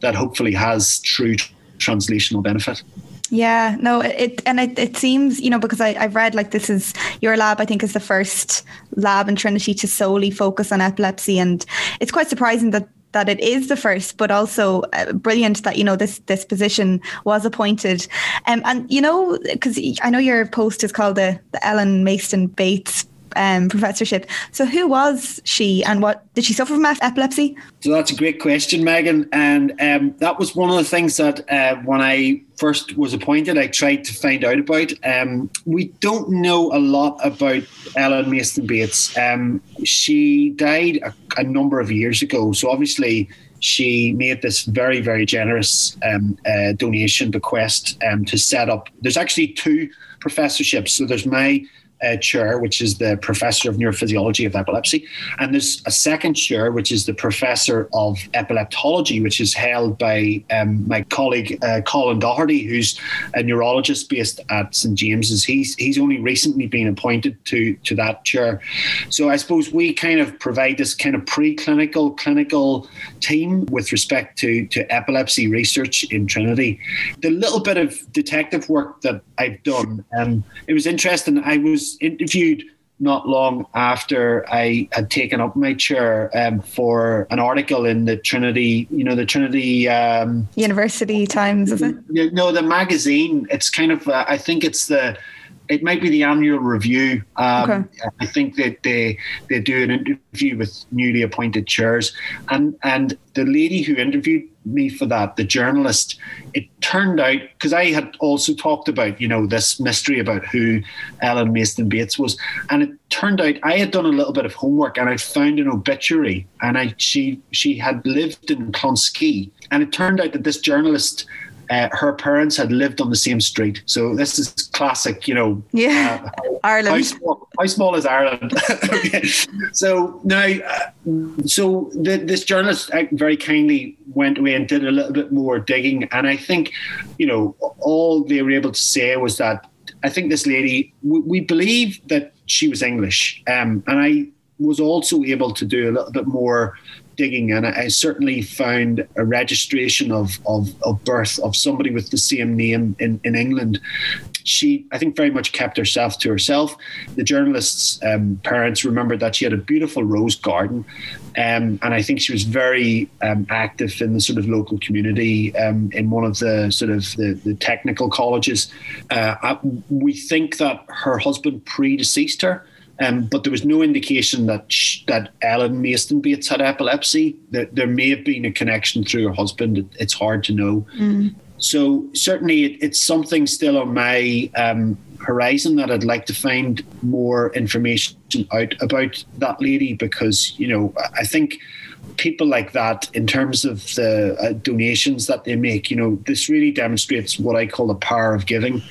that hopefully has true translational benefit. Yeah, no, it and it, it seems, you know, because I, I've read like this is your lab, I think is the first lab in Trinity to solely focus on epilepsy. And it's quite surprising that that it is the first, but also uh, brilliant that you know this this position was appointed. Um, and you know, because I know your post is called the the Ellen Mayston Bates um, professorship. So, who was she, and what did she suffer from epilepsy? So that's a great question, Megan, and um, that was one of the things that uh, when I first was appointed, I tried to find out about. Um, we don't know a lot about Ellen Mayston Bates. Um, she died a, a number of years ago, so obviously she made this very, very generous um, uh, donation bequest um, to set up. There's actually two professorships. So there's my uh, chair, which is the professor of neurophysiology of epilepsy, and there's a second chair, which is the professor of epileptology, which is held by um, my colleague uh, Colin Doherty, who's a neurologist based at St James's. He's he's only recently been appointed to to that chair, so I suppose we kind of provide this kind of preclinical clinical team with respect to to epilepsy research in Trinity. The little bit of detective work that I've done, um, it was interesting. I was interviewed not long after I had taken up my chair um, for an article in the Trinity, you know, the Trinity um, University Times, is it? You no, know, the magazine. It's kind of, uh, I think it's the it might be the annual review. Um, okay. I think that they they do an interview with newly appointed chairs, and and the lady who interviewed me for that, the journalist, it turned out because I had also talked about you know this mystery about who Ellen Mayston Bates was, and it turned out I had done a little bit of homework and I found an obituary, and I she she had lived in Clonskeagh, and it turned out that this journalist uh, her parents had lived on the same street. So this is classic, you know. Yeah, uh, Ireland. How small, how small is Ireland? okay. So now, uh, so the, this journalist uh, very kindly went away and did a little bit more digging, and I think, you know, all they were able to say was that I think this lady, we, we believe that she was English, um, and I was also able to do a little bit more digging, and I, certainly found a registration of, of, of birth of somebody with the same name in, in England. She, I think, very much kept herself to herself. The journalist's um, parents remembered that she had a beautiful rose garden, um, and I think she was very um, active in the sort of local community um, in one of the sort of the, the technical colleges. Uh, we think that her husband predeceased her Um, but there was no indication that that Ellen Mayston Bates had epilepsy. That there may have been a connection through her husband. It's hard to know. Mm. So certainly, it, it's something still on my um, horizon that I'd like to find more information out about that lady because you know I think people like that in terms of the uh, donations that they make you know this really demonstrates what I call the power of giving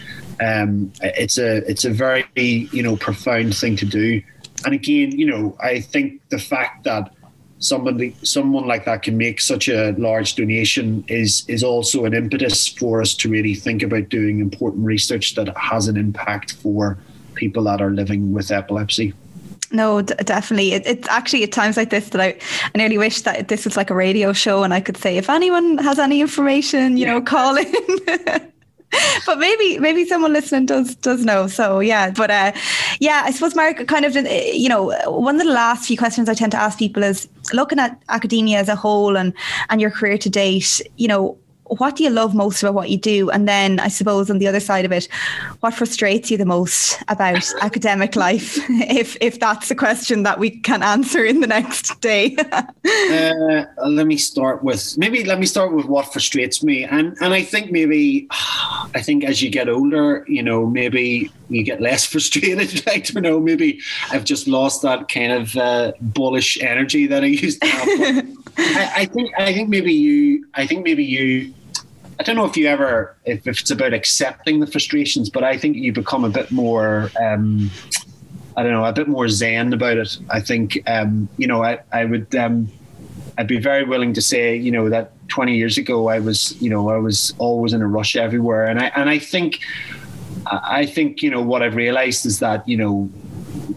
um, it's a it's a very you know profound thing to do and again you know I think the fact that somebody someone like that can make such a large donation is is also an impetus for us to really think about doing important research that has an impact for people that are living with epilepsy no, d- definitely. It, it's actually at times like this that I, I nearly wish that this was like a radio show and I could say, if anyone has any information, you yeah. know, call in. but maybe maybe someone listening does does know. So yeah, but uh, yeah, I suppose Mark, kind of, you know, one of the last few questions I tend to ask people is looking at academia as a whole and and your career to date. You know, what do you love most about what you do? And then I suppose on the other side of it, what frustrates you the most about academic life? If if that's a question that we can answer in the next day. uh, let me start with maybe let me start with what frustrates me, and and I think maybe I think as you get older, you know, maybe you get less frustrated. I don't know. Maybe I've just lost that kind of uh, bullish energy that I used to have. I, I think I think maybe you I think maybe you I don't know if you ever if, if it's about accepting the frustrations, but I think you become a bit more um, I don't know, a bit more zen about it. I think um, you know, I, I would um, I'd be very willing to say, you know, that 20 years ago I was, you know, I was always in a rush everywhere. And I and I think I think, you know, what I've realized is that, you know,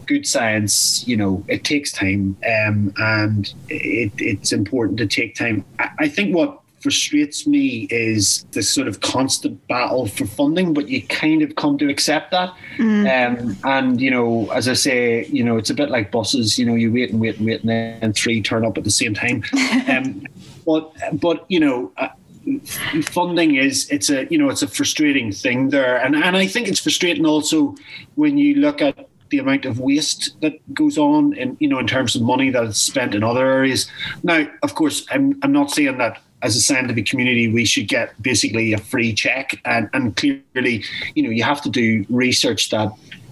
good science, you know, it takes time, um, and it, it's important to take time. I, I think what frustrates me is this sort of constant battle for funding, but you kind of come to accept that. Mm. Um, and, you know, as I say, you know, it's a bit like buses, you know, you wait and wait and wait and then three turn up at the same time. um, but, but, you know, uh, funding is it's a you know it's a frustrating thing there and and I think it's frustrating also when you look at the amount of waste that goes on in you know in terms of money that is spent in other areas. Now, of course, I'm I'm not saying that as a scientific community we should get basically a free check and, and clearly, you know, you have to do research that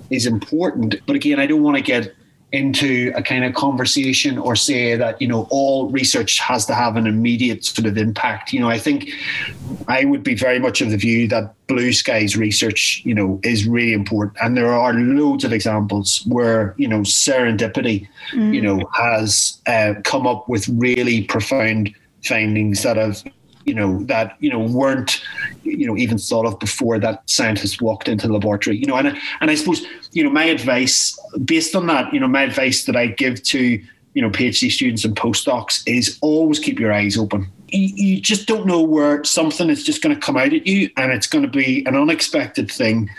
is important. But again, I don't want to get into a kind of conversation or say that you know all research has to have an immediate sort of impact you know i think i would be very much of the view that blue skies research you know is really important and there are loads of examples where you know serendipity mm. you know has uh, come up with really profound findings that have you know that you know weren't you know even thought of before that scientists walked into the laboratory you know and and I suppose you know my advice based on that you know my advice that I give to you know PhD students and postdocs is always keep your eyes open you, just don't know where something is just going to come out at you and it's going to be an unexpected thing.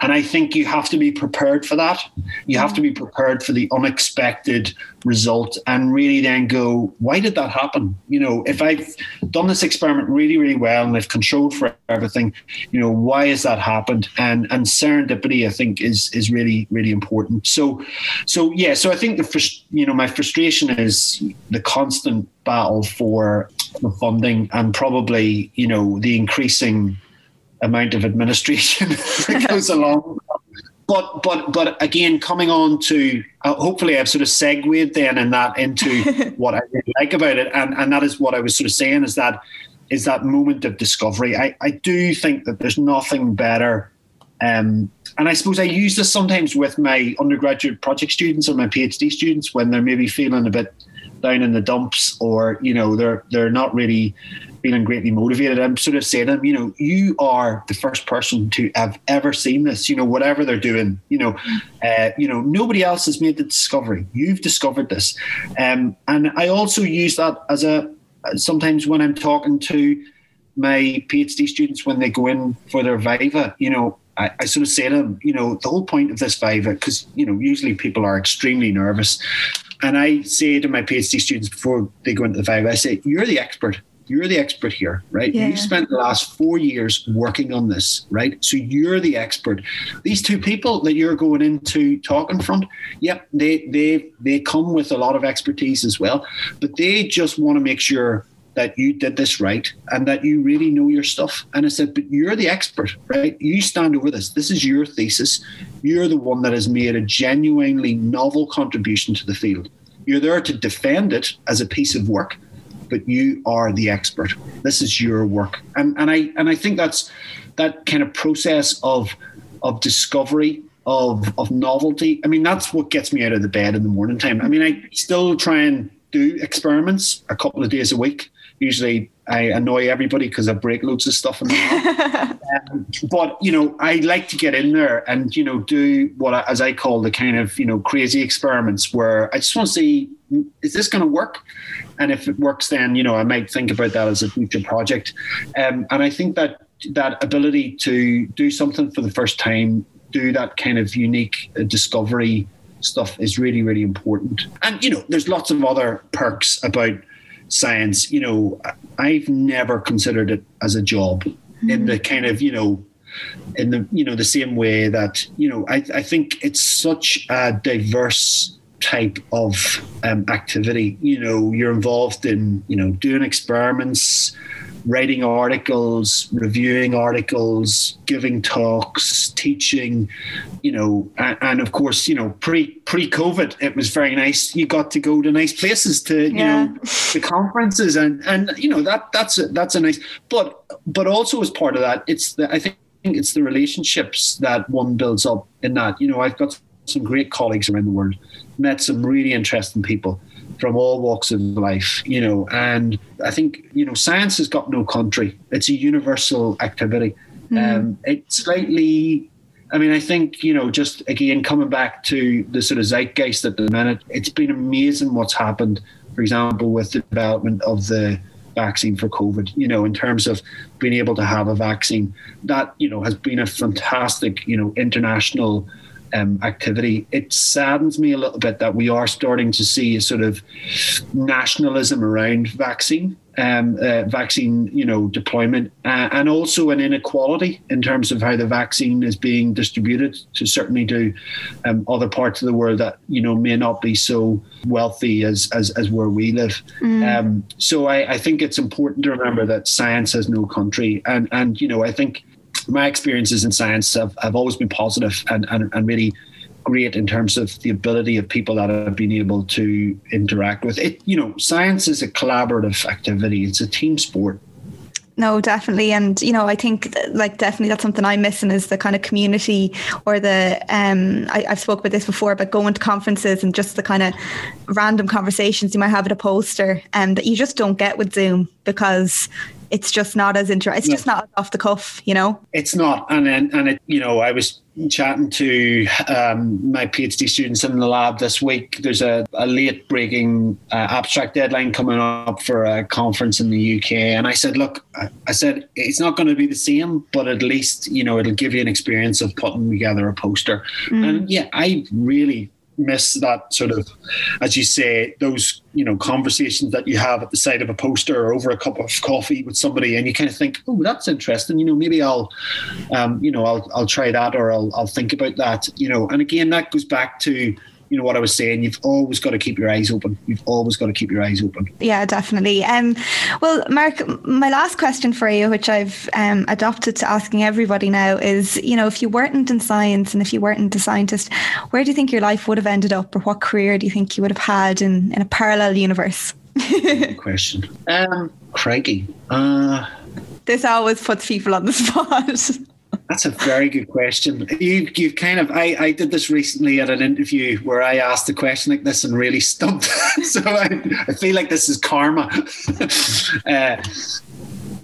And I think you have to be prepared for that. You have to be prepared for the unexpected result and really then go, why did that happen? You know, if I've done this experiment really, really well and I've controlled for everything, you know, why has that happened? And and serendipity, I think, is is really, really important. So so yeah, so I think the first, you know, my frustration is the constant battle for the funding and probably you know the increasing amount of administration that goes along. But but but again, coming on to uh, hopefully I've sort of segued then in that into what I really like about it, and and that is what I was sort of saying is that is that moment of discovery. I I do think that there's nothing better. Um, and I suppose I use this sometimes with my undergraduate project students or my PhD students when they're maybe feeling a bit down in the dumps or you know they're they're not really feeling greatly motivated. I'm sort of saying to them you know you are the first person to have ever seen this you know whatever they're doing you know uh, you know nobody else has made the discovery. You've discovered this. Um, and i also use that as a sometimes when i'm talking to my phd students when they go in for their viva you know I, I, sort of say to them, you know, the whole point of this Viva, because, you know, usually people are extremely nervous. And I say to my PhD students before they go into the Viva, I say, you're the expert. you're the expert here, right? Yeah. You spent the last four years working on this, right? So you're the expert. These two people that you're going into talking front, yep, they they they come with a lot of expertise as well, but they just want to make sure that you did this right and that you really know your stuff. And I said, but you're the expert, right? You stand over this. This is your thesis. You're the one that has made a genuinely novel contribution to the field. You're there to defend it as a piece of work, but you are the expert. This is your work. And and I and I think that's that kind of process of of discovery of of novelty. I mean, that's what gets me out of the bed in the morning time. I mean, I still try and do experiments a couple of days a week usually I annoy everybody because I break loads of stuff in the um, but you know, I like to get in there and you know do what I, as I call the kind of you know crazy experiments where I just want to see is this going to work, and if it works, then you know I might think about that as a future project. Um, and I think that that ability to do something for the first time, do that kind of unique uh, discovery stuff is really really important. And you know, there's lots of other perks about science, you know, I've never considered it as a job mm-hmm. in the kind of, you know, in the, you know, the same way that, you know, I, I think it's such a diverse type of um, activity. You know, you're involved in, you know, doing experiments, writing articles, reviewing articles, giving talks, teaching, you know, and, and, of course, you know, pre pre COVID, it was very nice. You got to go to nice places to, you yeah. know, the conferences and and you know that that's a, that's a nice. But but also as part of that, it's the I think it's the relationships that one builds up in that. You know, I've got some great colleagues around the world, met some really interesting people from all walks of life, you know, and I think, you know, science has got no country. It's a universal activity. Mm. Um, it's slightly, I mean, I think, you know, just again, coming back to the sort of zeitgeist at the minute, it's been amazing what's happened, for example, with the development of the vaccine for COVID, you know, in terms of being able to have a vaccine that, you know, has been a fantastic, you know, international um, activity. It saddens me a little bit that we are starting to see a sort of nationalism around vaccine, um, uh, vaccine, you know, deployment, uh, and also an inequality in terms of how the vaccine is being distributed to certainly to um, other parts of the world that you know may not be so wealthy as as, as where we live. Mm. Um, so I, I think it's important to remember that science has no country, and and you know I think my experiences in science have, have always been positive and, and, and really great in terms of the ability of people that have been able to interact with it. You know, science is a collaborative activity, it's a team sport. No, definitely. And, you know, I think like definitely that's something I'm missing is the kind of community or the, um, I, have spoke about this before, but going to conferences and just the kind of random conversations you might have at a poster and um, that you just don't get with Zoom because it's just not as interesting. It's no. just not off the cuff, you know. It's not, and then and it, you know, I was chatting to um, my PhD students in the lab this week. There's a, a late breaking uh, abstract deadline coming up for a conference in the UK, and I said, look, I said it's not going to be the same, but at least you know it'll give you an experience of putting together a poster. Mm. And yeah, I really miss that sort of, as you say, those you know conversations that you have at the side of a poster or over a cup of coffee with somebody, and you kind of think, oh, that's interesting. You know, maybe I'll, um, you know, I'll I'll try that or I'll I'll think about that. You know, and again, that goes back to you know what I was saying. You've always got to keep your eyes open. You've always got to keep your eyes open. Yeah, definitely. Um, well, Mark, my last question for you, which I've um, adopted to asking everybody now, is you know if you weren't in science and if you weren't a scientist, where do you think your life would have ended up, or what career do you think you would have had in in a parallel universe? Good question. Um, Craigie. Uh, this always puts people on the spot. That's a very good question. You you kind of I, I did this recently at an interview where I asked a question like this and really stumped. so I, I feel like this is karma. uh,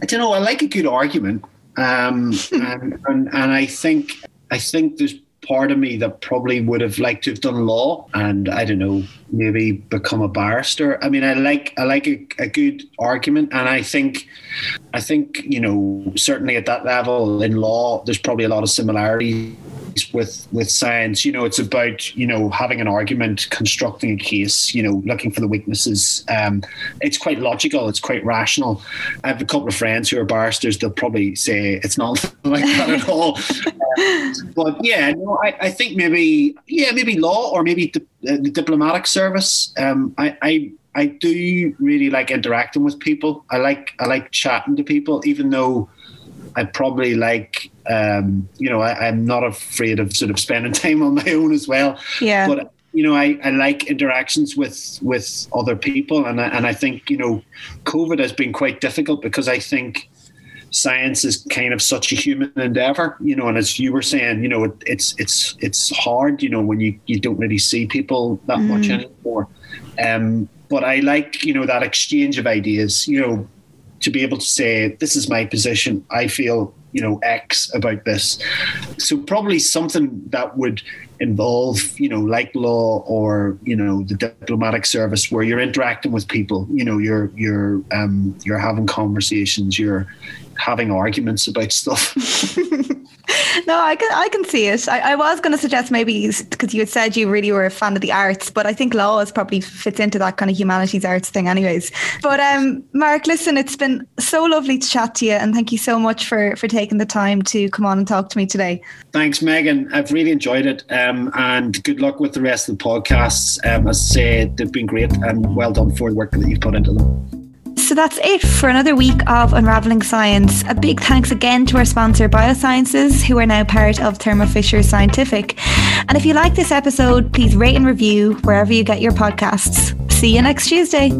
I don't know. I like a good argument, um, and, and and I think I think there's part of me that probably would have liked to have done law and I don't know maybe become a barrister. I mean I like I like a, a, good argument and I think I think you know certainly at that level in law there's probably a lot of similarities with with science. You know, it's about you know having an argument, constructing a case. You know, looking for the weaknesses. Um, it's quite logical. It's quite rational. I have a couple of friends who are barristers. They'll probably say it's not like that at all. But yeah, no, I, I think maybe yeah, maybe law or maybe di- uh, the diplomatic service. Um, I, I I do really like interacting with people. I like I like chatting to people, even though I probably like um, you know I, am not afraid of sort of spending time on my own as well. Yeah. But you know I, I like interactions with with other people, and I, and I think you know COVID has been quite difficult because I think science is kind of such a human endeavor, you know. And as you were saying, you know, it, it's it's it's hard, you know, when you you don't really see people that mm. much anymore. Um, but I like, you know, that exchange of ideas, you know, to be able to say, this is my position. I feel, you know, X about this. So probably something that would involve, you know, like law or, you know, the diplomatic service where you're interacting with people, you know, you're, you're, um, you're having conversations, you're having arguments about stuff. no, I can I can see it. I, I was going to suggest maybe because you had said you really were a fan of the arts, but I think law is probably fits into that kind of humanities arts thing, anyways. But um, Mark, listen, it's been so lovely to chat to you, and thank you so much for for taking the time to come on and talk to me today. Thanks, Megan. I've really enjoyed it, um, and good luck with the rest of the podcasts. Um, as I say, they've been great, and well done for the work that you've put into them. So that's it for another week of Unraveling Science. A big thanks again to our sponsor, Biosciences, who are now part of Thermo Fisher Scientific. And if you like this episode, please rate and review wherever you get your podcasts. See you next Tuesday.